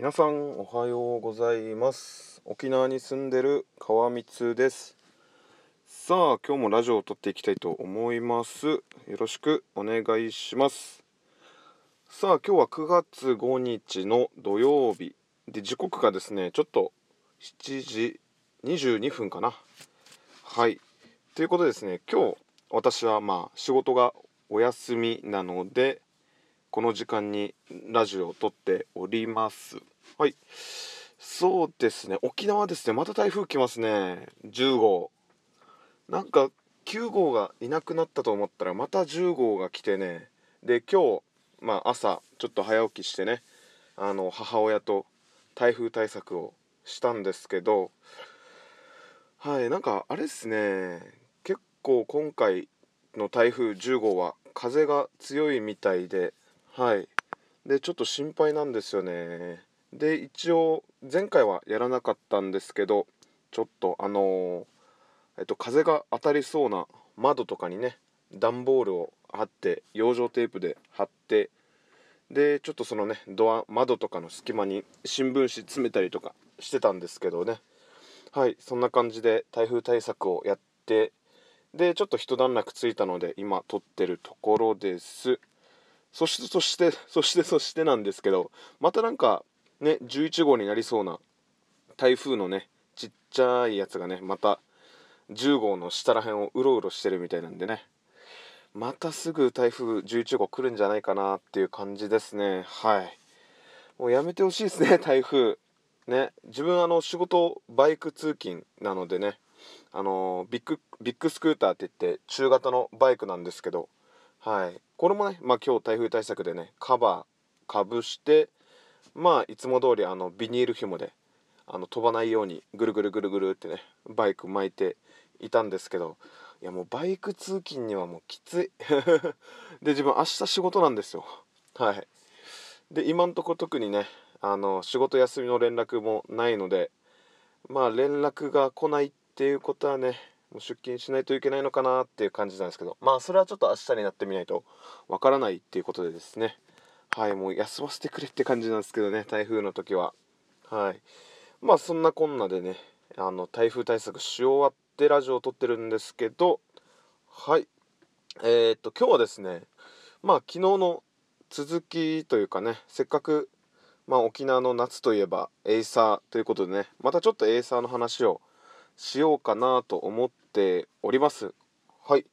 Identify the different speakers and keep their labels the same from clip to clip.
Speaker 1: 皆さんおはようございます。沖縄に住んでる川光です。さあ今日もラジオを撮っていきたいと思います。よろしくお願いします。さあ今日は9月5日の土曜日。で時刻がですねちょっと7時22分かな。はい。ということでですね今日私はまあ仕事がお休みなのでこの時間にラジオを撮っております。はい。そうですね。沖縄ですね。また台風来ますね。10号なんか9号がいなくなったと思ったらまた10号が来てね。で今日まあ朝ちょっと早起きしてねあの母親と台風対策をしたんですけどはい。なんかあれですね。結構今回の台風10号は風が強いみたいではい。でちょっと心配なんですよね。で一応前回はやらなかったんですけどちょっとあのー、えっと風が当たりそうな窓とかにね段ボールを貼って養生テープで貼ってでちょっとそのねドア窓とかの隙間に新聞紙詰めたりとかしてたんですけどね。はいそんな感じで台風対策をやってでちょっと一段落ついたので今撮ってるところです。そしてそしてそしてそしてなんですけどまたなんかね11号になりそうな台風のねちっちゃいやつがねまた10号の下らへんをうろうろしてるみたいなんでね。またすぐ台風11号来るんじゃないかなっていう感じですね。はい。もうやめてほしいですね 台風。ね自分あの仕事バイク通勤なのでねあのビッグビッグスクーターって言って中型のバイクなんですけどはい。これもね、まあ、今日台風対策でねカバーかぶしてまあいつも通りあのビニール紐であの飛ばないようにぐるぐるぐるぐるってねバイク巻いていたんですけどいやもうバイク通勤にはもうきつい。で自分明日仕事なんですよ。はい。で今んとこ特にねあの仕事休みの連絡もないのでまあ連絡が来ないっていうことはねもう出勤しないといけないのかなっていう感じなんですけどまあそれはちょっと明日になってみないとわからないっていうことでですね。はいもう休ませてくれって感じなんですけどね台風の時は。はい。まあそんなこんなでねあの台風対策し終わってラジオを撮ってるんですけどはい。えー、っと今日はですねまあ昨日の続きというかねせっかくまあ沖縄の夏といえばエイサーということでねまたちょっとエイサーの話をしようかなと思っております。はい。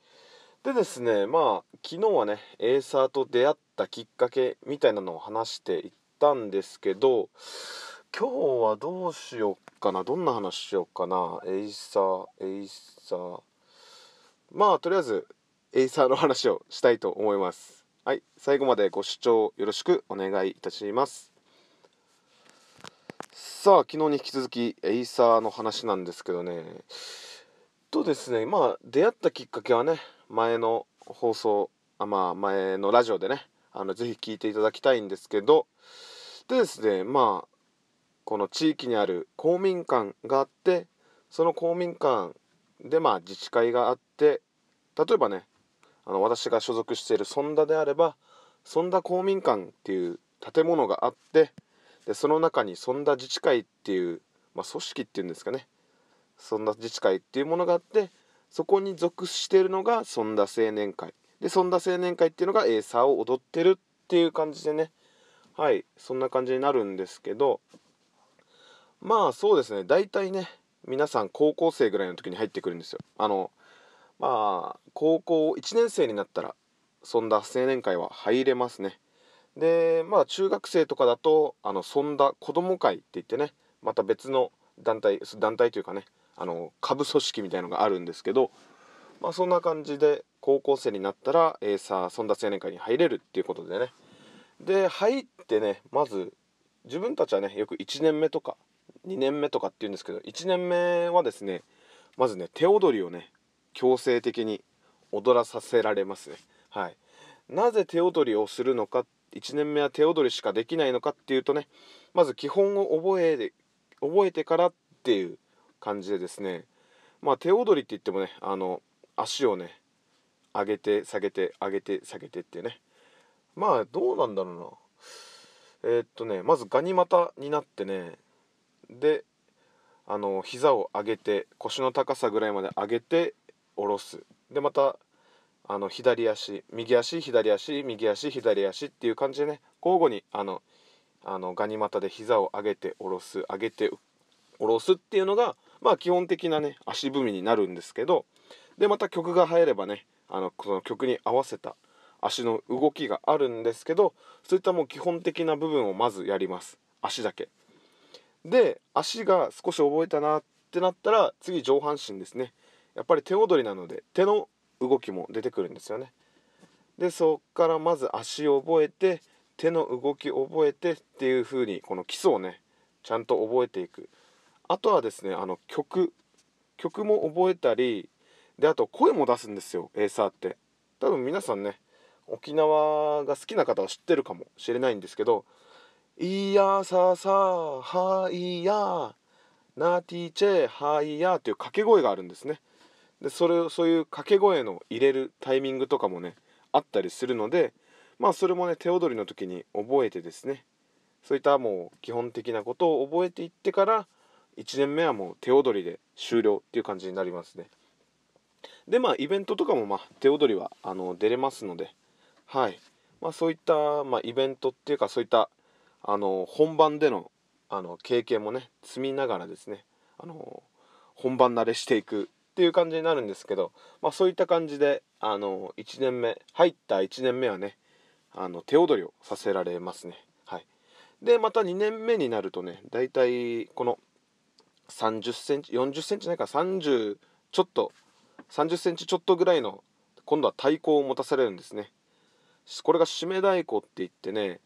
Speaker 1: でですねまあ昨日はねエイサーと出会ったきっかけみたいなのを話していったんですけど今日はどうしようかなどんな話しようかなエイサーエイサー。まあとりあえずエイサーの話をしたいと思います。はい最後までご視聴よろしくお願いいたします。さあ昨日に引き続きエイサーの話なんですけどね。とですねまあ出会ったきっかけはね前の放送あまあ前のラジオでねあのぜひ聞いていただきたいんですけどでですねまあこの地域にある公民館があってその公民館でまあ自治会があって例えばねあの私が所属しているソンダであればソンダ公民館っていう建物があってでその中にソンダ自治会っていう、まあ、組織っていうんですかねソンダ自治会っていうものがあってそこに属しているのがソンダ青年会。でソンダ青年会っていうのがエーサーを踊ってるっていう感じでね。はいそんな感じになるんですけど。まあそうですね。大体ね皆さん高校生ぐらいの時に入ってくるんですよ。あのまあ高校1年生になったらそんな青年会は入れますね。でまあ中学生とかだとあのそんだ子ども会って言ってねまた別の団体団体というかねあの下部組織みたいのがあるんですけど、まあ、そんな感じで高校生になったら、えー、さあそんだ青年会に入れるっていうことでね。で入ってねまず自分たちはねよく1年目とか2年目とかっていうんですけど1年目はですねまずね手踊りをね強制的に踊らさせられますね。はい。なぜ手踊りをするのか1年目は手踊りしかできないのかっていうとねまず基本を覚えて覚えてからっていう感じでですねまあ手踊りって言ってもねあの足をね上げて下げて上げて下げてってね。まあどうなんだろうな。えー、っとねまずガニ股になってねであの膝を上げて腰の高さぐらいまで上げて下ろす。でまたあの左足右足左足右足左足っていう感じでね交互にあのあのガニ股で膝を上げて下ろす上げて下ろすっていうのがまあ基本的なね足踏みになるんですけどでまた曲が入ればねあのその曲に合わせた足の動きがあるんですけどそういったもう基本的な部分をまずやります。足だけ。で足が少し覚えたなってなったら次上半身ですね。やっぱり手踊りなので手の動きも出てくるんですよね。でそっからまず足を覚えて手の動き覚えてっていう風にこの基礎をねちゃんと覚えていく。あとはですねあの曲曲も覚えたりであと声も出すんですよエーサーって。多分皆さんね沖縄が好きな方は知ってるかもしれないんですけど「いやささはいやナティチェはいや」っていう掛け声があるんですね。でそれをそういう掛け声の入れるタイミングとかもねあったりするのでまあそれもね手踊りの時に覚えてですね。そういったもう基本的なことを覚えていってから1年目はもう手踊りで終了っていう感じになりますね。でまあイベントとかもまあ手踊りはあの出れますのではい。まあ、そういった、まあ、イベントっていうかそういったあの本番でのあの経験もね積みながらですねあの本番慣れしていくっていう感じになるんですけど、まあ、そういった感じであの1年目入った1年目はねあの手踊りをさせられますね。はい、でまた2年目になるとねだいたいこの3 0センチ4 0センチないか30ちょっと3 0センチちょっとぐらいの今度は太鼓を持たされるんですね。これが締め太鼓って言ってね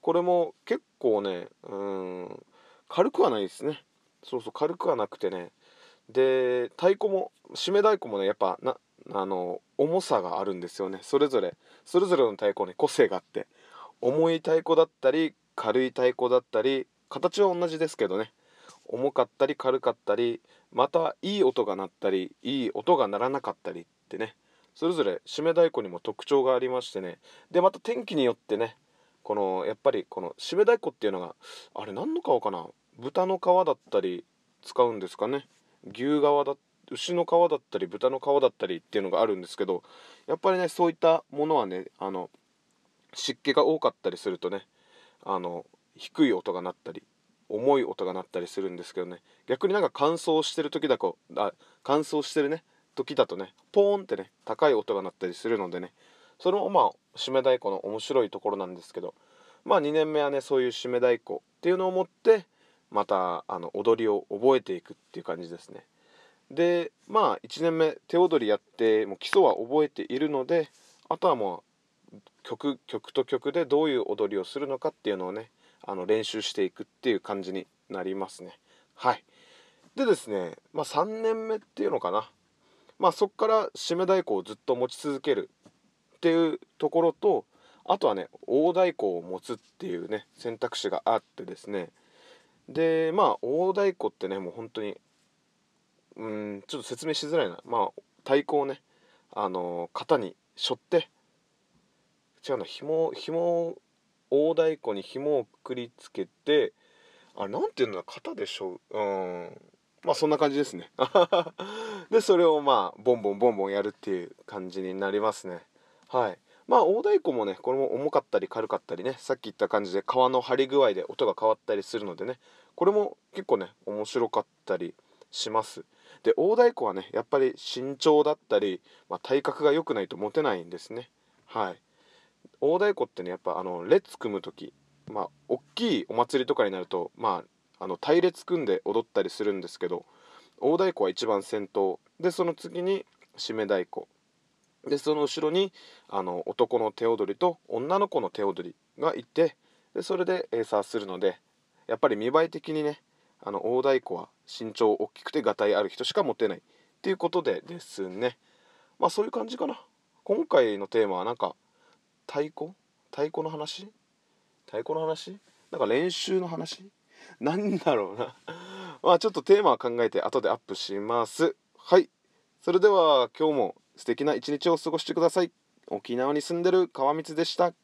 Speaker 1: これも結構ねうん軽くはないですね。そうそう軽くはなくてね。で太鼓も締め太鼓もねやっぱなあの重さがあるんですよね。それぞれそれぞれの太鼓に個性があって。重い太鼓だったり軽い太鼓だったり形は同じですけどね。重かったり軽かったりまたいい音が鳴ったりいい音が鳴らなかったりってね。それぞれ締め太鼓にも特徴がありましてね。でまた天気によってねこのやっぱりこの締め太鼓っていうのがあれ何の皮かな？豚の皮だったり使うんですかね。牛皮だ牛の皮だったり豚の皮だったりっていうのがあるんですけどやっぱりねそういったものはねあの湿気が多かったりするとねあの低い音が鳴ったり重い音が鳴ったりするんですけどね。逆になんか乾燥してる時だとあ乾燥してるね。時だとねポーンってね高い音が鳴ったりするのでね。それもまあ締め太鼓の面白いところなんですけど。まあ2年目はねそういう締め太鼓っていうのを持ってまたあの踊りを覚えていくっていう感じですね。でまあ1年目手踊りやってもう基礎は覚えているのであとはもう曲曲と曲でどういう踊りをするのかっていうのをねあの練習していくっていう感じになりますね。はい。でですねまあ3年目っていうのかな。まあそこから締め太鼓をずっと持ち続けるっていうところとあとはね大太鼓を持つっていうね選択肢があってですね。でまあ大太鼓ってねもう本当にうんちょっと説明しづらいな。まあ太鼓をねあの型に背負って違うな紐紐大太鼓に紐をくくりつけてあれなんていうの型でしょう。うん。まあそんな感じですね。でそれをまあボンボンボンボンやるっていう感じになりますね。はい。まあ大太鼓もねこれも重かったり軽かったりねさっき言った感じで皮の張り具合で音が変わったりするのでねこれも結構ね面白かったりします。で大太鼓はねやっぱり身長だったり、まあ、体格が良くないと持てないんですね。はい。大太鼓ってねやっぱあの列組む時まあ大きいお祭りとかになるとまああの隊列組んで踊ったりするんですけど大太鼓は一番先頭。でその次に締め太鼓。でその後ろにあの男の手踊りと女の子の手踊りがいてでそれでエーサーするのでやっぱり見栄え的にねあの大太鼓は身長大きくてがたいある人しか持てないっていうことでですね。まあそういう感じかな。今回のテーマはなんか太鼓？太鼓の話？太鼓の話？なんか練習の話？なんだろうな。まあちょっとテーマは考えて後でアップします。はい。それでは今日も素敵な一日を過ごしてください。沖縄に住んでる川光でした。